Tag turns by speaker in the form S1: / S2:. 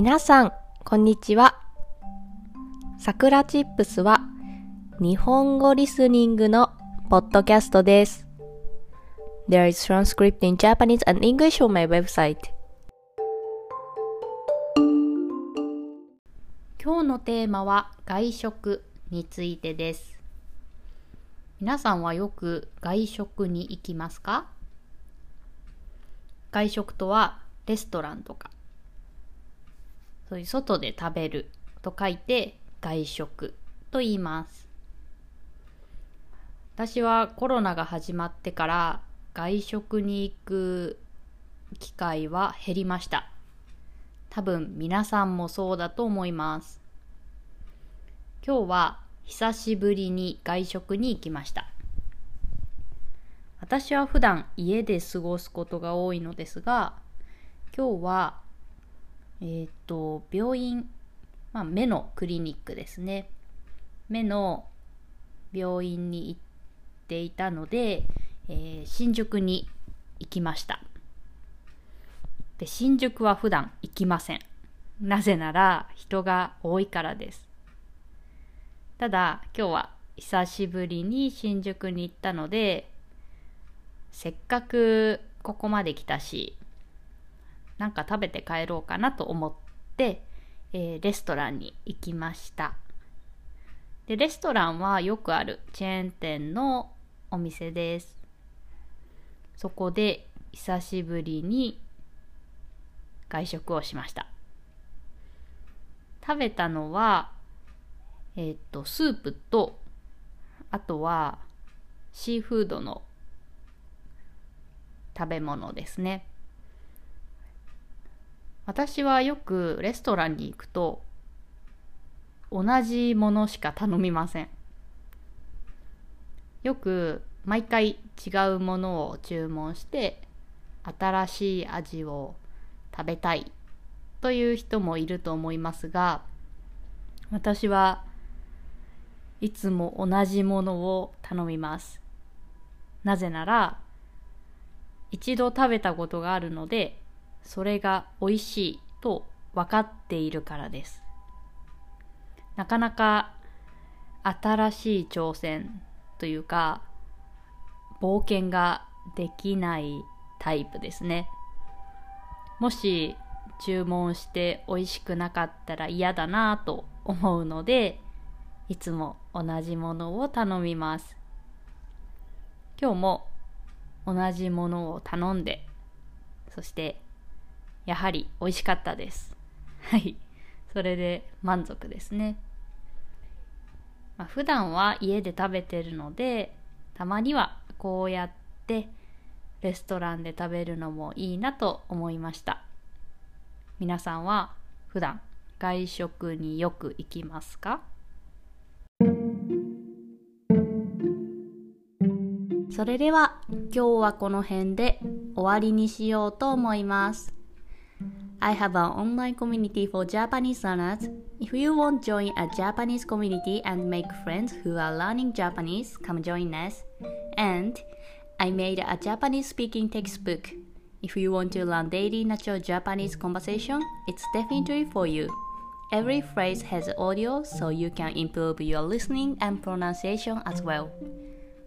S1: 皆さん、こんにちは。さくらチップスは日本語リスニングのポッドキャストです。There is transcript in Japanese and English on my website. 今日のテーマは外食についてです。皆さんはよく外食に行きますか？外食とはレストランとかそういう外で食べると書いて外食と言います。私はコロナが始まってから外食に行く機会は減りました。多分皆さんもそうだと思います。今日は久しぶりに外食に行きました。私は普段家で過ごすことが多いのですが今日はえっ、ー、と病院、まあ、目のクリニックですね。目の病院に行っていたので、えー、新宿に行きました。で新宿は普段行きません。なぜなら人が多いからです。ただ今日は久しぶりに新宿に行ったのでせっかくここまで来たしなんか食べて帰ろうかなと思って、えー、レストランに行きました。でレストランはよくあるチェーン店のお店です。そこで久しぶりに外食をしました。食べたのはえっ、とスープとあとはシーフードの食べ物ですね。私はよくレストランに行くと同じものしか頼みません。よく毎回違うものを注文して新しい味を食べたいという人もいると思いますが私はいつも同じものを頼みます。なぜなら一度食べたことがあるのでそれが美味しいと分かっているからです。なかなか新しい挑戦というか冒険ができないタイプですね。もし注文して美味しくなかったら嫌だなと思うのでいつも同じものを頼みます。今日も同じものを頼んでそしてやはり美味しかったです。はい。それで満足ですね、まあ、普段は家で食べてるのでたまにはこうやってレストランで食べるのもいいなと思いました。皆さんは普段外食によく行きますか？それでは今日はこの辺で終わりにしようと思います。I have an online community for Japanese learners. If you want to join a Japanese community and make friends who are learning Japanese, come join us. And I made a Japanese speaking textbook. If you want to learn daily natural Japanese conversation, it's definitely for you. Every phrase has audio so you can improve your listening and pronunciation as well.